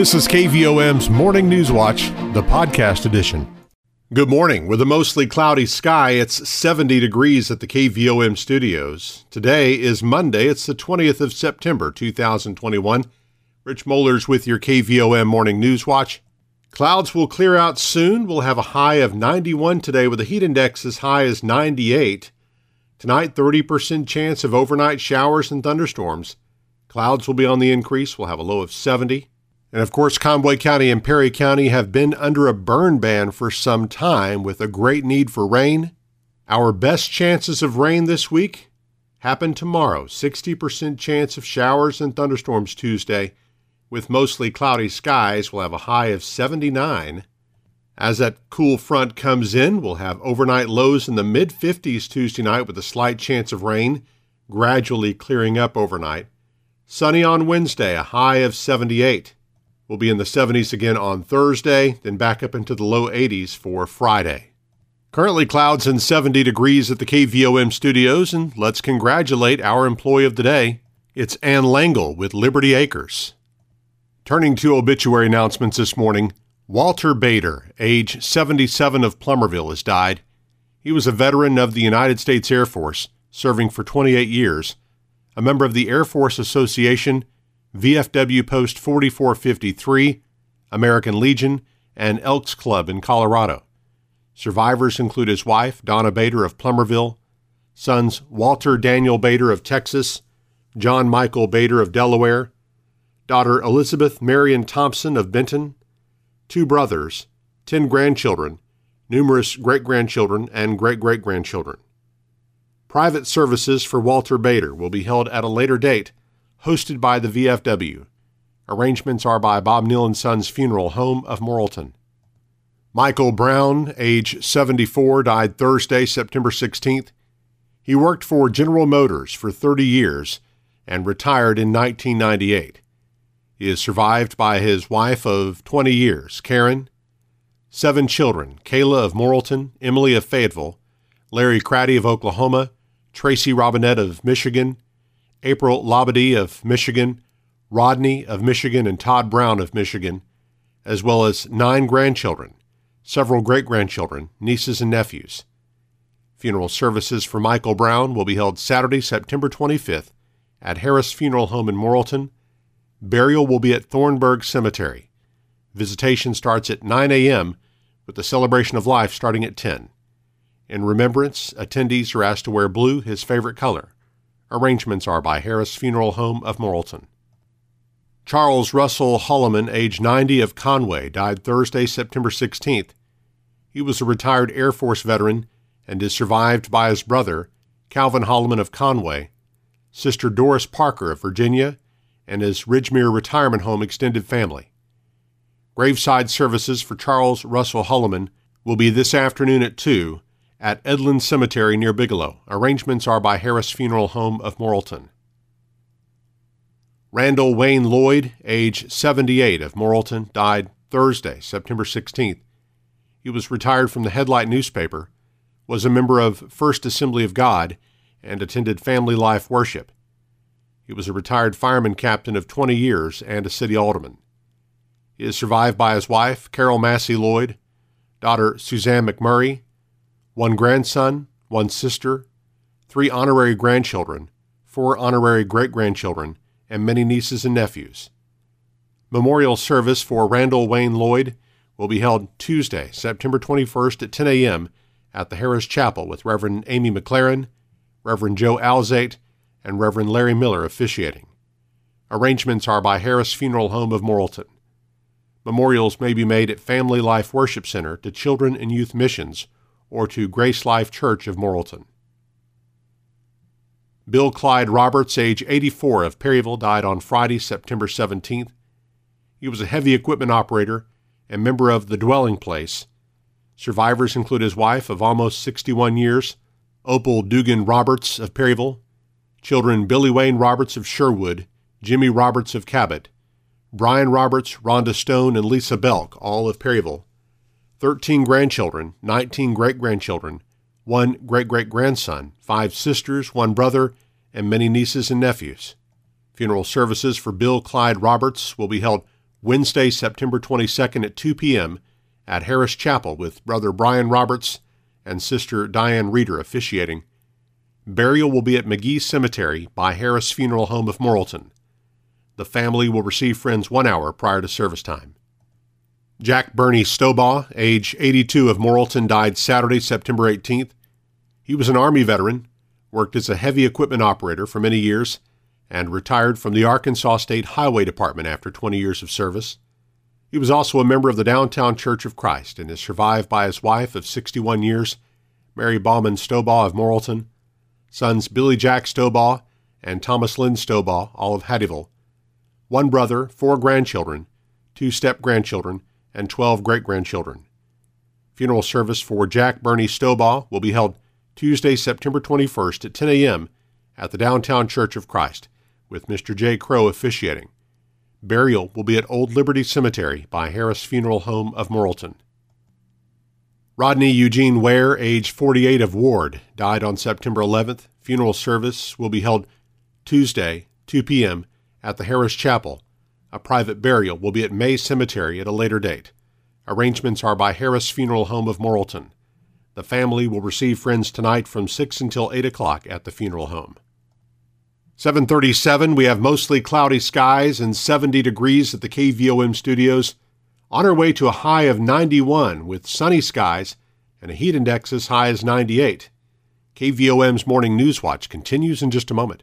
This is KVOM's Morning News Watch, the podcast edition. Good morning. With a mostly cloudy sky, it's 70 degrees at the KVOM studios. Today is Monday. It's the 20th of September, 2021. Rich Mollers with your KVOM Morning News Watch. Clouds will clear out soon. We'll have a high of 91 today with a heat index as high as 98. Tonight, 30% chance of overnight showers and thunderstorms. Clouds will be on the increase. We'll have a low of 70. And of course, Conway County and Perry County have been under a burn ban for some time with a great need for rain. Our best chances of rain this week happen tomorrow 60% chance of showers and thunderstorms Tuesday. With mostly cloudy skies, we'll have a high of 79. As that cool front comes in, we'll have overnight lows in the mid 50s Tuesday night with a slight chance of rain, gradually clearing up overnight. Sunny on Wednesday, a high of 78. We'll be in the 70s again on Thursday, then back up into the low 80s for Friday. Currently clouds and 70 degrees at the KVOM studios, and let's congratulate our employee of the day. It's Ann Langle with Liberty Acres. Turning to obituary announcements this morning, Walter Bader, age 77 of Plumerville, has died. He was a veteran of the United States Air Force, serving for 28 years, a member of the Air Force Association VFW Post 4453, American Legion, and Elks Club in Colorado. Survivors include his wife, Donna Bader of Plumerville, sons Walter Daniel Bader of Texas, John Michael Bader of Delaware, daughter Elizabeth Marion Thompson of Benton, two brothers, ten grandchildren, numerous great grandchildren, and great great grandchildren. Private services for Walter Bader will be held at a later date hosted by the VFW. Arrangements are by Bob Neal and Sons Funeral Home of Morrilton. Michael Brown, age 74, died Thursday, September 16th. He worked for General Motors for 30 years and retired in 1998. He is survived by his wife of 20 years, Karen, seven children Kayla of Morrilton, Emily of Fayetteville, Larry Craddy of Oklahoma, Tracy Robinette of Michigan, April Labadie of Michigan, Rodney of Michigan, and Todd Brown of Michigan, as well as nine grandchildren, several great grandchildren, nieces, and nephews. Funeral services for Michael Brown will be held Saturday, September 25th at Harris Funeral Home in Morrilton. Burial will be at Thornburg Cemetery. Visitation starts at 9 a.m., with the celebration of life starting at 10. In remembrance, attendees are asked to wear blue, his favorite color. Arrangements are by Harris Funeral Home of Morrilton. Charles Russell Holloman, age 90 of Conway, died Thursday, September 16th. He was a retired Air Force veteran and is survived by his brother, Calvin Holloman of Conway, sister Doris Parker of Virginia, and his Ridgemere Retirement Home extended family. Graveside services for Charles Russell Holloman will be this afternoon at 2 at Edland Cemetery near Bigelow. Arrangements are by Harris Funeral Home of Morrilton. Randall Wayne Lloyd, age 78 of Morrilton, died Thursday, September 16th. He was retired from the Headlight newspaper, was a member of First Assembly of God, and attended Family Life Worship. He was a retired fireman captain of 20 years and a city alderman. He is survived by his wife, Carol Massey Lloyd, daughter Suzanne McMurray, one grandson, one sister, three honorary grandchildren, four honorary great grandchildren, and many nieces and nephews. Memorial service for Randall Wayne Lloyd will be held Tuesday, September 21st at 10 a.m. at the Harris Chapel with Reverend Amy McLaren, Reverend Joe Alzate, and Reverend Larry Miller officiating. Arrangements are by Harris Funeral Home of Morrilton. Memorials may be made at Family Life Worship Center to Children and Youth Missions or to Grace Life Church of Morrilton. Bill Clyde Roberts, age 84 of Perryville, died on Friday, September 17th. He was a heavy equipment operator and member of the dwelling place. Survivors include his wife of almost 61 years, Opal Dugan Roberts of Perryville, children Billy Wayne Roberts of Sherwood, Jimmy Roberts of Cabot, Brian Roberts, Rhonda Stone, and Lisa Belk, all of Perryville, 13 grandchildren, 19 great grandchildren, one great great grandson, five sisters, one brother, and many nieces and nephews. Funeral services for Bill Clyde Roberts will be held Wednesday, September 22nd at 2 p.m. at Harris Chapel with Brother Brian Roberts and Sister Diane Reeder officiating. Burial will be at McGee Cemetery by Harris Funeral Home of Morrilton. The family will receive friends one hour prior to service time. Jack Bernie Stobaugh, age 82 of Morrilton, died Saturday, September 18th. He was an Army veteran, worked as a heavy equipment operator for many years, and retired from the Arkansas State Highway Department after 20 years of service. He was also a member of the Downtown Church of Christ and is survived by his wife of 61 years, Mary Bauman Stobaugh of Morrilton, sons Billy Jack Stobaugh and Thomas Lynn Stobaugh, all of Hattieville, one brother, four grandchildren, two step grandchildren, and 12 great grandchildren. Funeral service for Jack Bernie Stobaugh will be held Tuesday, September 21st at 10 a.m. at the Downtown Church of Christ, with Mr. J. Crow officiating. Burial will be at Old Liberty Cemetery by Harris Funeral Home of Morrilton. Rodney Eugene Ware, age 48 of Ward, died on September 11th. Funeral service will be held Tuesday, 2 p.m. at the Harris Chapel. A private burial will be at May Cemetery at a later date. Arrangements are by Harris Funeral Home of Morrilton. The family will receive friends tonight from 6 until 8 o'clock at the funeral home. 737, we have mostly cloudy skies and 70 degrees at the KVOM studios. On our way to a high of 91 with sunny skies and a heat index as high as 98. KVOM's Morning News Watch continues in just a moment.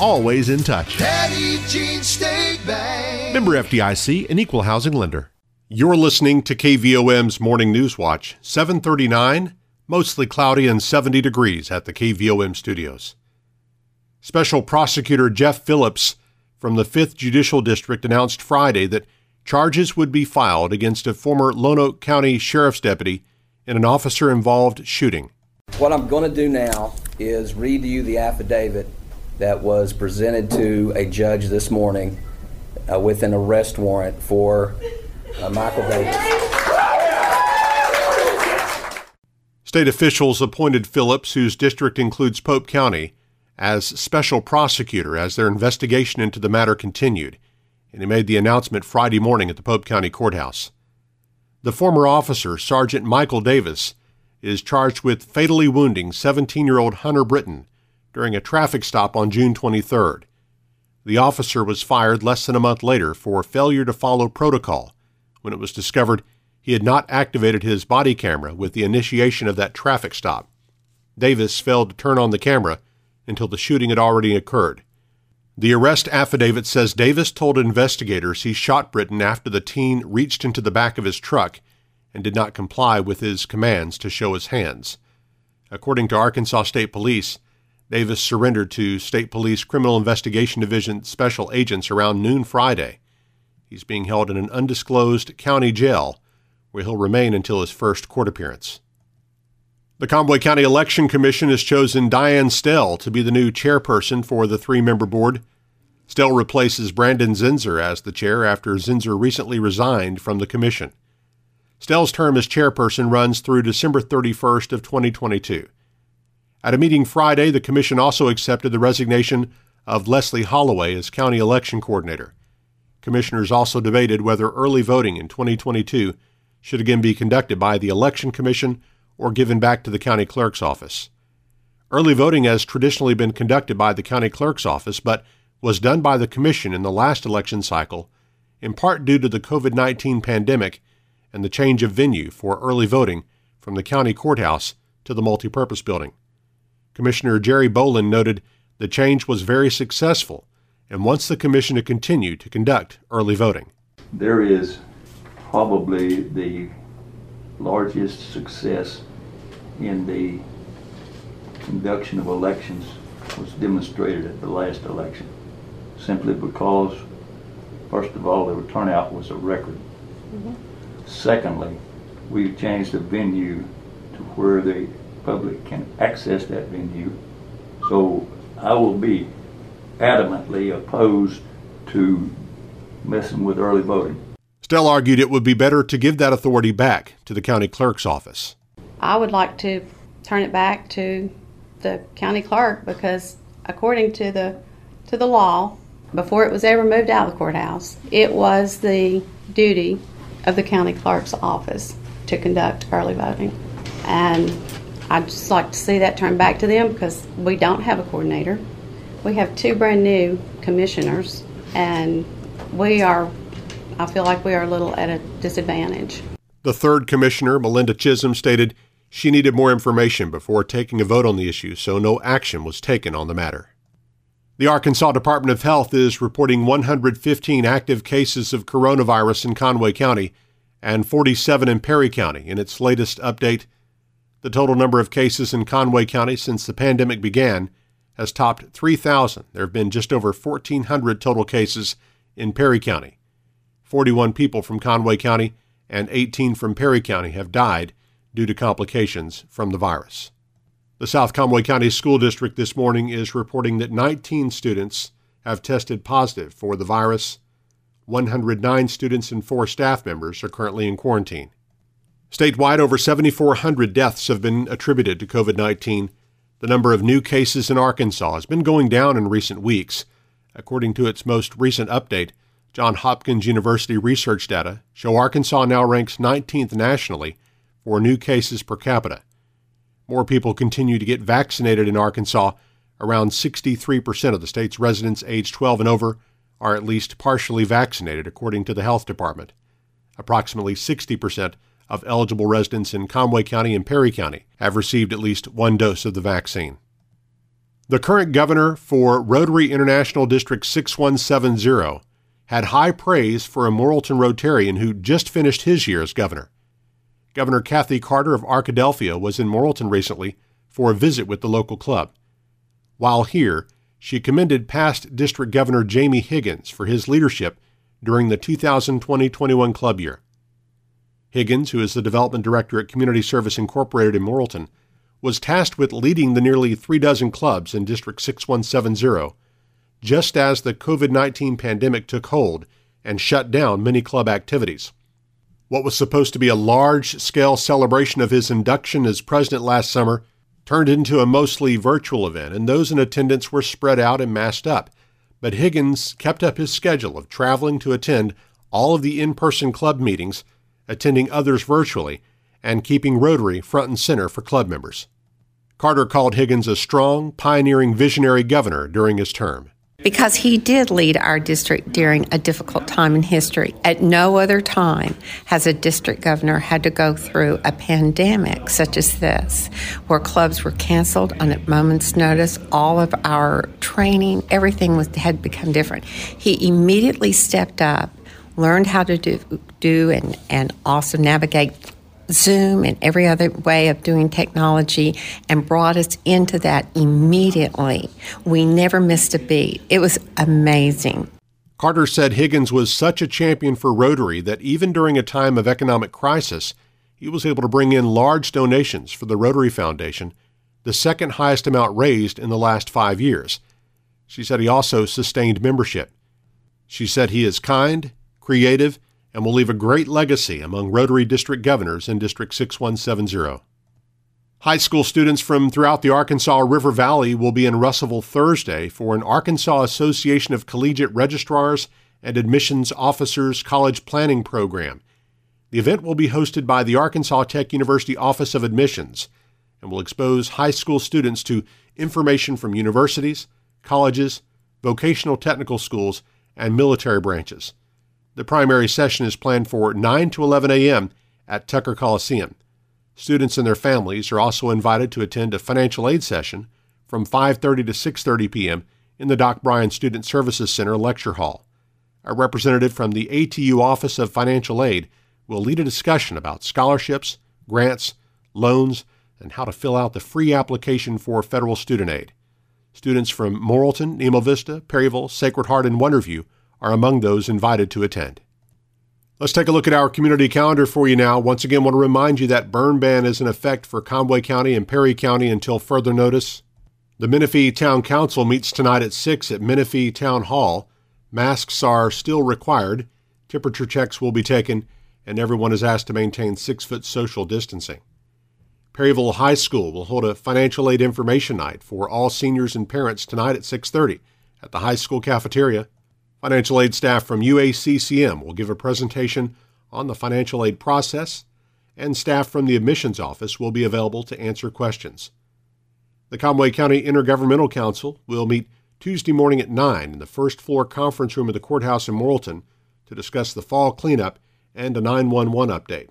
always in touch. Petit Jean State Bank. Member FDIC, an equal housing lender. You're listening to KVOM's Morning News Watch, 739, mostly cloudy and 70 degrees at the KVOM studios. Special Prosecutor Jeff Phillips from the 5th Judicial District announced Friday that charges would be filed against a former Lonoke County Sheriff's deputy in an officer involved shooting. What I'm going to do now is read to you the affidavit that was presented to a judge this morning uh, with an arrest warrant for uh, Michael Davis. State officials appointed Phillips, whose district includes Pope County, as special prosecutor as their investigation into the matter continued, and he made the announcement Friday morning at the Pope County Courthouse. The former officer, Sergeant Michael Davis, is charged with fatally wounding 17 year old Hunter Brittain during a traffic stop on June 23rd. The officer was fired less than a month later for failure to follow protocol when it was discovered he had not activated his body camera with the initiation of that traffic stop. Davis failed to turn on the camera until the shooting had already occurred. The arrest affidavit says Davis told investigators he shot Brittain after the teen reached into the back of his truck and did not comply with his commands to show his hands. According to Arkansas State Police, Davis surrendered to State Police Criminal Investigation Division special agents around noon Friday. He's being held in an undisclosed county jail where he'll remain until his first court appearance. The Conway County Election Commission has chosen Diane Stell to be the new chairperson for the three member board. Stell replaces Brandon Zinser as the chair after Zinser recently resigned from the commission. Stell's term as chairperson runs through December 31st of 2022. At a meeting Friday, the commission also accepted the resignation of Leslie Holloway as county election coordinator. Commissioners also debated whether early voting in 2022 should again be conducted by the Election Commission or given back to the county clerk's office. Early voting has traditionally been conducted by the county clerk's office, but was done by the commission in the last election cycle, in part due to the COVID 19 pandemic and the change of venue for early voting from the county courthouse to the multipurpose building. Commissioner Jerry Bolin noted the change was very successful and wants the commission to continue to conduct early voting. There is probably the largest success in the conduction of elections was demonstrated at the last election, simply because, first of all, the turnout was a record. Mm-hmm. Secondly, we've changed the venue to where the public can access that venue. So I will be adamantly opposed to messing with early voting. Stell argued it would be better to give that authority back to the county clerk's office. I would like to turn it back to the county clerk because according to the to the law, before it was ever moved out of the courthouse, it was the duty of the county clerk's office to conduct early voting. And I'd just like to see that turned back to them because we don't have a coordinator. We have two brand new commissioners, and we are, I feel like we are a little at a disadvantage. The third commissioner, Melinda Chisholm, stated she needed more information before taking a vote on the issue, so no action was taken on the matter. The Arkansas Department of Health is reporting 115 active cases of coronavirus in Conway County and 47 in Perry County in its latest update. The total number of cases in Conway County since the pandemic began has topped 3,000. There have been just over 1,400 total cases in Perry County. 41 people from Conway County and 18 from Perry County have died due to complications from the virus. The South Conway County School District this morning is reporting that 19 students have tested positive for the virus. 109 students and four staff members are currently in quarantine. Statewide, over 7,400 deaths have been attributed to COVID 19. The number of new cases in Arkansas has been going down in recent weeks. According to its most recent update, Johns Hopkins University research data show Arkansas now ranks 19th nationally for new cases per capita. More people continue to get vaccinated in Arkansas. Around 63% of the state's residents aged 12 and over are at least partially vaccinated, according to the health department. Approximately 60% of eligible residents in Conway County and Perry County have received at least one dose of the vaccine. The current governor for Rotary International District 6170 had high praise for a Morrilton Rotarian who just finished his year as governor. Governor Kathy Carter of Arkadelphia was in Morrilton recently for a visit with the local club. While here, she commended past District Governor Jamie Higgins for his leadership during the 2020 21 club year. Higgins, who is the development director at Community Service Incorporated in Morrilton, was tasked with leading the nearly three dozen clubs in District 6170, just as the COVID 19 pandemic took hold and shut down many club activities. What was supposed to be a large scale celebration of his induction as president last summer turned into a mostly virtual event, and those in attendance were spread out and masked up. But Higgins kept up his schedule of traveling to attend all of the in person club meetings, attending others virtually, and keeping Rotary front and center for club members. Carter called Higgins a strong, pioneering, visionary governor during his term because he did lead our district during a difficult time in history. At no other time has a district governor had to go through a pandemic such as this, where clubs were canceled on a moment's notice. All of our training, everything was, had become different. He immediately stepped up, learned how to do, do and, and also navigate Zoom and every other way of doing technology and brought us into that immediately. We never missed a beat. It was amazing. Carter said Higgins was such a champion for Rotary that even during a time of economic crisis, he was able to bring in large donations for the Rotary Foundation, the second highest amount raised in the last five years. She said he also sustained membership. She said he is kind, creative, and will leave a great legacy among Rotary District governors in District 6170. High school students from throughout the Arkansas River Valley will be in Russellville Thursday for an Arkansas Association of Collegiate Registrars and Admissions Officers College Planning Program. The event will be hosted by the Arkansas Tech University Office of Admissions and will expose high school students to information from universities, colleges, vocational technical schools, and military branches. The primary session is planned for 9 to 11 a.m. at Tucker Coliseum. Students and their families are also invited to attend a financial aid session from 5:30 to 6:30 p.m. in the Doc Bryan Student Services Center lecture hall. A representative from the ATU Office of Financial Aid will lead a discussion about scholarships, grants, loans, and how to fill out the free application for federal student aid. Students from Morrilton, Nemo Vista, Perryville, Sacred Heart, and Wonderview are among those invited to attend. Let's take a look at our community calendar for you now. Once again, want to remind you that burn ban is in effect for Conway County and Perry County until further notice. The Menifee Town Council meets tonight at 6 at Menifee Town Hall. Masks are still required, temperature checks will be taken, and everyone is asked to maintain six foot social distancing. Perryville High School will hold a financial aid information night for all seniors and parents tonight at 6:30 at the high school cafeteria. Financial aid staff from UACCM will give a presentation on the financial aid process, and staff from the admissions office will be available to answer questions. The Conway County Intergovernmental Council will meet Tuesday morning at 9 in the first floor conference room of the courthouse in Morrilton to discuss the fall cleanup and a 911 update.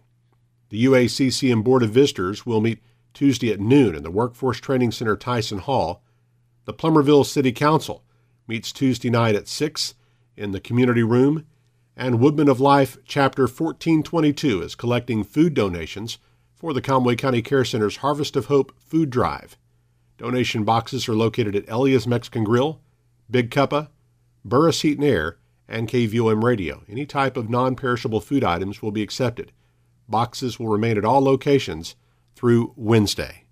The UACCM Board of Visitors will meet Tuesday at noon in the Workforce Training Center Tyson Hall. The Plumerville City Council meets Tuesday night at 6 in the community room, and Woodman of Life Chapter 1422 is collecting food donations for the Conway County Care Center's Harvest of Hope food drive. Donation boxes are located at Elia's Mexican Grill, Big Cuppa, Burris Heat and Air, and KVOM Radio. Any type of non perishable food items will be accepted. Boxes will remain at all locations through Wednesday.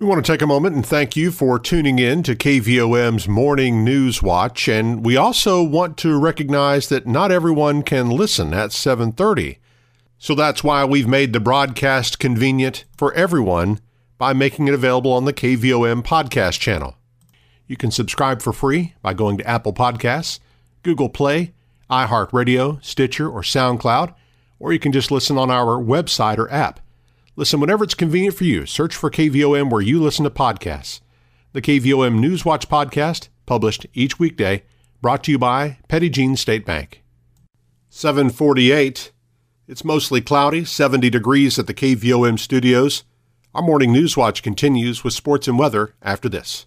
We want to take a moment and thank you for tuning in to KVOM's Morning News Watch and we also want to recognize that not everyone can listen at 7:30. So that's why we've made the broadcast convenient for everyone by making it available on the KVOM podcast channel. You can subscribe for free by going to Apple Podcasts, Google Play, iHeartRadio, Stitcher, or SoundCloud, or you can just listen on our website or app. Listen whenever it's convenient for you. Search for KVOM where you listen to podcasts. The KVOM Newswatch podcast, published each weekday, brought to you by Petit Jean State Bank. 748. It's mostly cloudy, 70 degrees at the KVOM studios. Our morning Newswatch continues with sports and weather after this.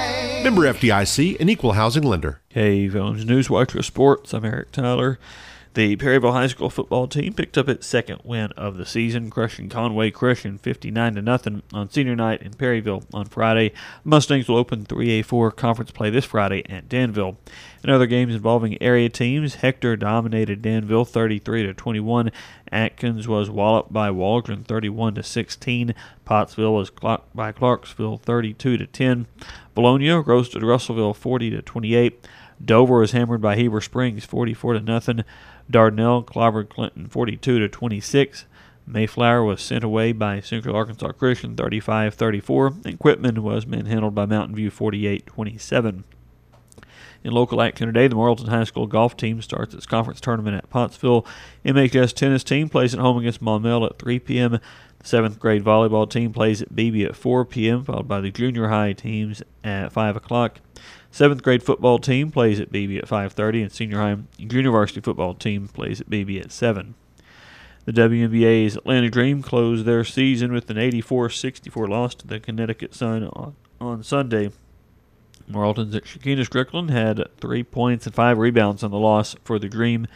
Member FDIC, an equal housing lender. Hey, Films News Watcher Sports. I'm Eric Tyler. The Perryville High School football team picked up its second win of the season, crushing Conway Christian 59 to nothing on senior night in Perryville on Friday. Mustangs will open 3A4 conference play this Friday at Danville. In other games involving area teams, Hector dominated Danville 33 to 21. Atkins was walloped by Waldron 31 to 16. Pottsville was clocked by Clarksville 32 to 10. Bologna roasted Russellville 40 to 28. Dover was hammered by Heber Springs 44 to nothing. Dardanelle clobbered Clinton 42 to 26. Mayflower was sent away by Central Arkansas Christian 35-34, and Quitman was manhandled by Mountain View 48-27. In local action today, the Morrilton High School golf team starts its conference tournament at Pottsville. MHS tennis team plays at home against Maumelle at 3 p.m. The seventh grade volleyball team plays at Beebe at 4 p.m., followed by the junior high teams at 5 o'clock. Seventh grade football team plays at Beebe at 5:30, and senior high and junior varsity football team plays at Beebe at 7. The WNBA's Atlanta Dream closed their season with an 84-64 loss to the Connecticut Sun on, on Sunday. Morrilton's Shekinna Stricklen had three points and five rebounds on the loss for the Dream,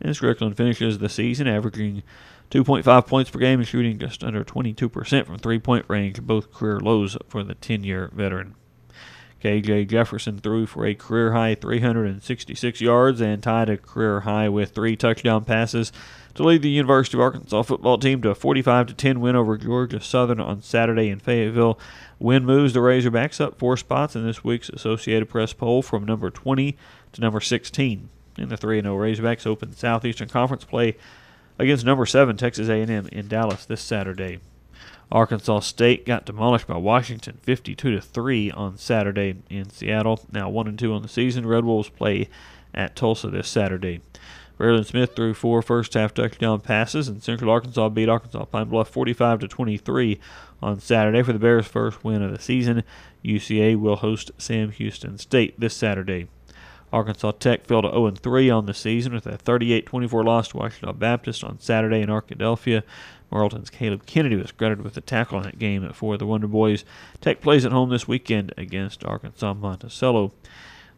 and Stricklen finishes the season averaging 2.5 points per game and shooting just under 22% from three-point range, both career lows for the 10-year veteran. KJ Jefferson threw for a career high 366 yards and tied a career high with three touchdown passes to lead the University of Arkansas football team to a 45 10 win over Georgia Southern on Saturday in Fayetteville. Win moves the Razorbacks up four spots in this week's Associated Press poll from number 20 to number 16. In the 3 0 Razorbacks open Southeastern Conference play against number 7 Texas A&M in Dallas this Saturday. Arkansas State got demolished by Washington 52 to 3 on Saturday in Seattle. Now 1 and 2 on the season. Red Wolves play at Tulsa this Saturday. Breylin Smith threw four first half touchdown passes, and Central Arkansas beat Arkansas Pine Bluff 45 to 23 on Saturday for the Bears' first win of the season. UCA will host Sam Houston State this Saturday. Arkansas Tech fell to 0 3 on the season with a 38 24 loss to Ouachita Baptist on Saturday in Arkadelphia. Morrilton's Caleb Kennedy was credited with the tackle in that game for the Wonder Boys. Tech plays at home this weekend against Arkansas Monticello.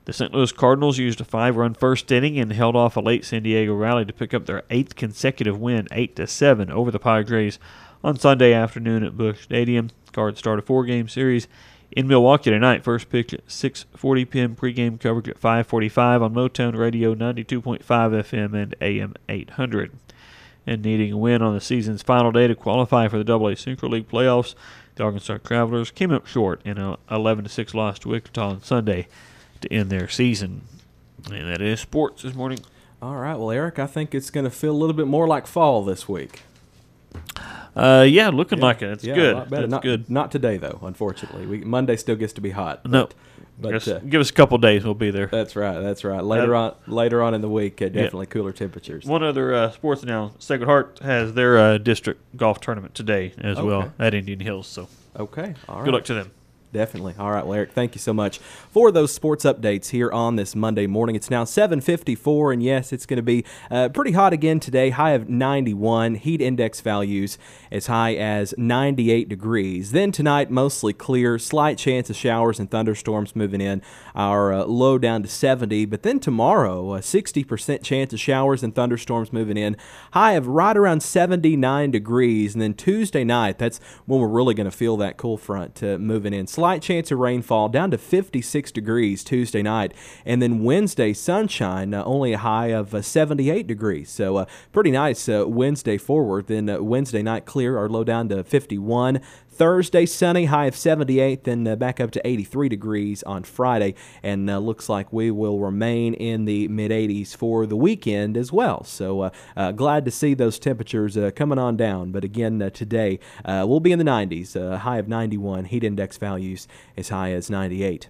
The St. Louis Cardinals used a five-run first inning and held off a late San Diego rally to pick up their eighth consecutive win, eight to seven, over the Padres on Sunday afternoon at Busch Stadium. Cards start a four-game series in Milwaukee tonight. First pitch at 6:40 p.m. Pregame coverage at 5:45 on Motown Radio 92.5 FM and AM 800. And needing a win on the season's final day to qualify for the AA Central League playoffs, the Arkansas Travelers came up short in a 11-6 loss to Wichita on Sunday to end their season. And that is sports this morning. All right. Well, Eric, I think it's going to feel a little bit more like fall this week. Uh, yeah, looking like it. It's yeah, good. A lot better. It's not, good. Not today, though. Unfortunately, we, Monday still gets to be hot. No, but, but uh, give us a couple days. We'll be there. that's right. That's right. Later Uh, on, later on in the week, uh, definitely cooler temperatures. One other uh, sports announcement: Sacred Heart has their uh, district golf tournament today as Okay. well at Indian Hills. So Okay. All right. good luck to them. Definitely. All right, well, Eric, thank you so much for those sports updates here on this Monday morning. It's now 7:54, and yes, it's going to be uh, pretty hot again today. High of 91. Heat index values as high as 98 degrees. Then tonight, mostly clear. Slight chance of showers and thunderstorms moving in. Our uh, low down to 70. But then tomorrow, a 60% chance of showers and thunderstorms moving in. High of right around 79 degrees. And then Tuesday night, that's when we're really going to feel that cool front uh, moving in. Slight chance of rainfall down to 56 degrees Tuesday night. And then Wednesday, sunshine, uh, only a high of uh, 78 degrees. So uh, pretty nice uh, Wednesday forward. Then uh, Wednesday night clear, our low down to 51. Thursday, sunny, high of 78, then uh, back up to 83 degrees on Friday, and uh, looks like we will remain in the mid 80s for the weekend as well. So uh, uh, glad to see those temperatures uh, coming on down. But again, today we'll be in the 90s, uh, high of 91, heat index values as high as 98.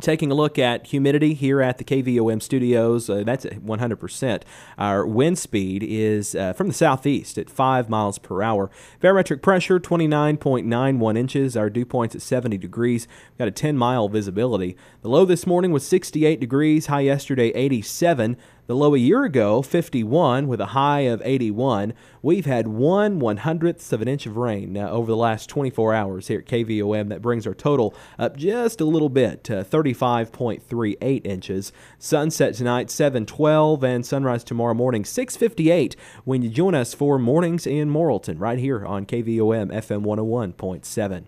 Taking a look at humidity here at the KVOM studios, uh, that's at 100%. Our wind speed is uh, from the southeast at 5 miles per hour. Barometric pressure 29.91 inches. Our dew point's at 70 degrees. We've got a 10 mile visibility. The low this morning was 68 degrees, high yesterday 87. The low a year ago, 51, with a high of 81. We've had one one hundredths of an inch of rain uh, over the last 24 hours here at KVOM. That brings our total up just a little bit to 35.38 inches. Sunset tonight, 7:12, and sunrise tomorrow morning, 6:58. When you join us for mornings in Morrilton, right here on KVOM FM 101.7.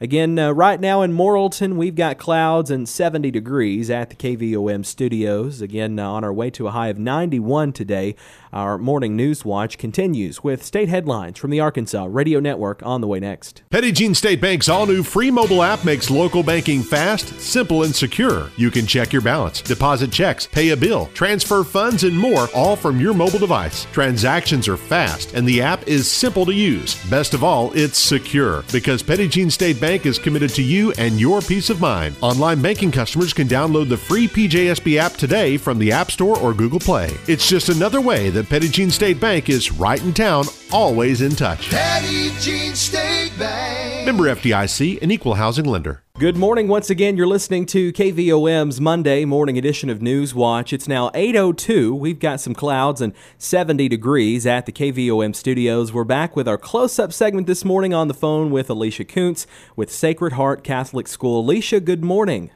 Again, uh, right now in Morrilton, we've got clouds and 70 degrees at the KVOM studios. Again, uh, on our way to a high of 91 today. Our morning news watch continues with state headlines from the Arkansas Radio Network on the way next. Petit Jean State Bank's all new free mobile app makes local banking fast, simple, and secure. You can check your balance, deposit checks, pay a bill, transfer funds, and more, all from your mobile device. Transactions are fast, and the app is simple to use. Best of all, it's secure because Petit Jean State Bank is committed to you and your peace of mind. Online banking customers can download the free PJSB app today from the App Store or Google Play. It's just another way that Petit Jean State Bank is right in town, always in touch. Petit Jean State Bank. Member FDIC, an equal housing lender. Good morning once again. You're listening to KVOM's Monday morning edition of News Watch. It's now 8:02. We've got some clouds and 70 degrees at the KVOM studios. We're back with our close-up segment this morning on the phone with Alicia Kuntz with Sacred Heart Catholic School. Alicia, good morning.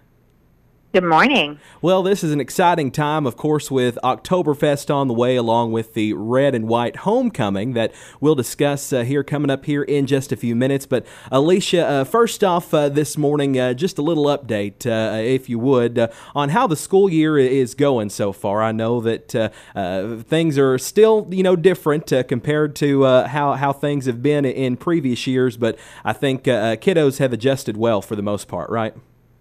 Good morning. Well, this is an exciting time, of course, with Oktoberfest on the way, along with the red and white homecoming that we'll discuss uh, here coming up here in just a few minutes. But, Alicia, uh, first off uh, this morning, uh, just a little update, uh, if you would, uh, on how the school year is going so far. I know that things are still, you know, different compared to how, how things have been in previous years, but I think kiddos have adjusted well for the most part, right?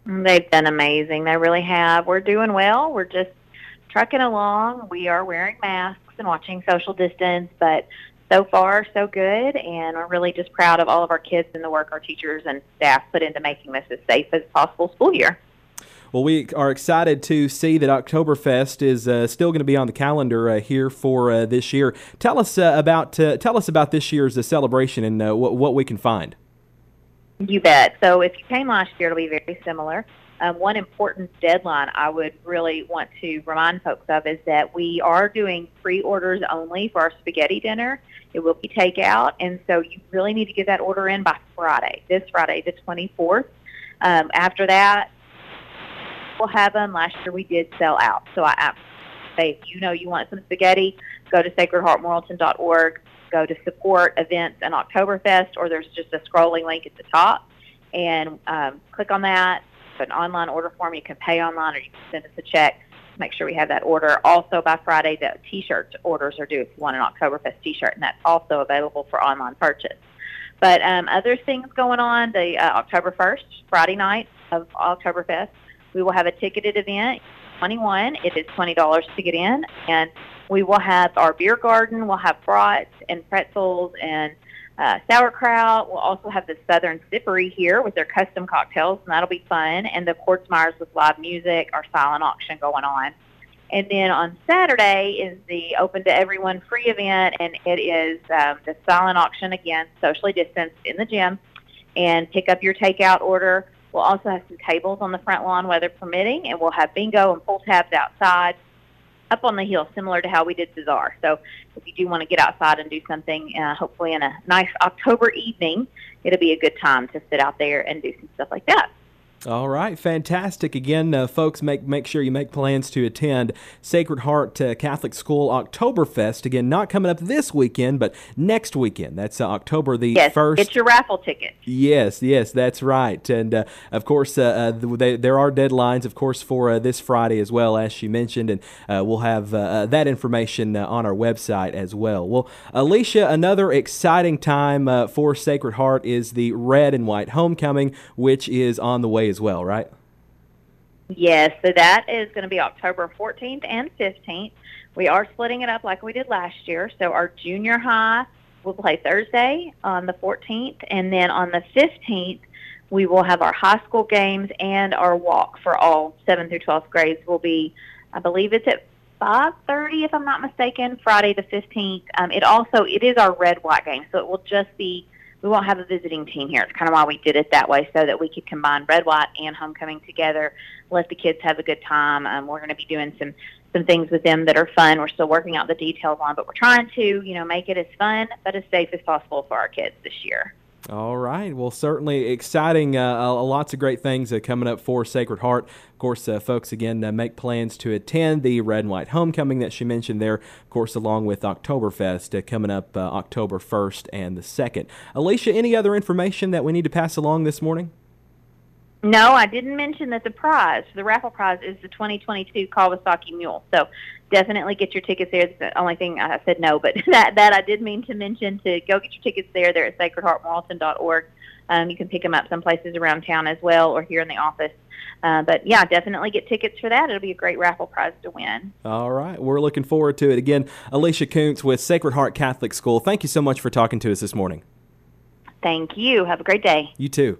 They've done amazing. They really have. We're doing well. We're just trucking along. We are wearing masks and watching social distance, but so far so good and we're really just proud of all of our kids and the work our teachers and staff put into making this as safe as possible school year. Well, we are excited to see that Oktoberfest is uh, still going to be on the calendar uh, here for uh, this year. Tell us about tell us about this year's celebration and what what we can find. You bet. So if you came last year, it'll be very similar. Um, one important deadline I would really want to remind folks of is that we are doing pre-orders only for our spaghetti dinner. It will be takeout, and so you really need to get that order in by Friday, this Friday, the 24th. Um, after that, we'll have them. Last year we did sell out, so I say if you know you want some spaghetti, go to sacredheartmorrilton.org, go to support events and Oktoberfest, or there's just a scrolling link at the top, and um, click on that. Put an online order form. You can pay online, or you can send us a check. Make sure we have that order. Also, by Friday, the T-shirt orders are due if you want an Oktoberfest T-shirt, and that's also available for online purchase. But um, other things going on, the uh, October 1st, Friday night of Oktoberfest, we will have a ticketed event. 21. It is $20 to get in, and we will have our beer garden. We'll have brats and pretzels and uh, sauerkraut. We'll also have the Southern Sippery here with their custom cocktails, and that'll be fun. And the Quartzmeyers with live music, our silent auction going on. And then on Saturday is the open to everyone free event, and it is um, the silent auction again, socially distanced in the gym, and pick up your takeout order. We'll also have some tables on the front lawn, weather permitting, and we'll have bingo and pull tabs outside up on the hill, similar to how we did Bazaar. So if you do want to get outside and do something, uh, hopefully in a nice October evening, it'll be a good time to sit out there and do some stuff like that. All right, fantastic. Again, uh, folks, make make sure you make plans to attend Sacred Heart uh, Catholic School Oktoberfest. Again, not coming up this weekend, but next weekend. That's uh, October the yes, first. Get your raffle ticket. Yes, yes, that's right. And uh, of course, uh, uh, they, there are deadlines, of course, for this Friday as well, as she mentioned, and we'll have that information on our website as well. Well, Alicia, another exciting time for Sacred Heart is the Red and White Homecoming, which is on the way as well, right? Yes, so that is going to be October 14th and 15th. We are splitting it up like we did last year. So our junior high will play Thursday on the 14th, and then on the 15th, we will have our high school games and our walk for all 7th through 12th grades will be, I believe it's at 5.30 if I'm not mistaken, Friday the 15th. Um, it also, it is our red-white game, so it will just be we won't have a visiting team here. It's kind of why we did it that way, so that we could combine red, white, and homecoming together. Let the kids have a good time. Um, we're going to be doing some some things with them that are fun. We're still working out the details on, but we're trying to, you know, make it as fun but as safe as possible for our kids this year. All right. Well, certainly exciting. Uh, uh, lots of great things uh, coming up for Sacred Heart. Of course, uh, folks, again, uh, make plans to attend the Red and White Homecoming that she mentioned there. Of course, along with Oktoberfest uh, coming up October 1st and the 2nd. Alicia, any other information that we need to pass along this morning? No, I didn't mention that the prize, the raffle prize, is the 2022 Kawasaki Mule. So definitely get your tickets there. It's the only thing I said no, but that that I did mean to mention to go get your tickets there. They're at sacredheartmorrilton.org. Um, you can pick them up some places around town as well, or here in the office. Uh, but yeah, definitely get tickets for that. It'll be a great raffle prize to win. All right, we're looking forward to it. Again, Alicia Kuntz with Sacred Heart Catholic School. Thank you so much for talking to us this morning. Thank you. Have a great day. You too.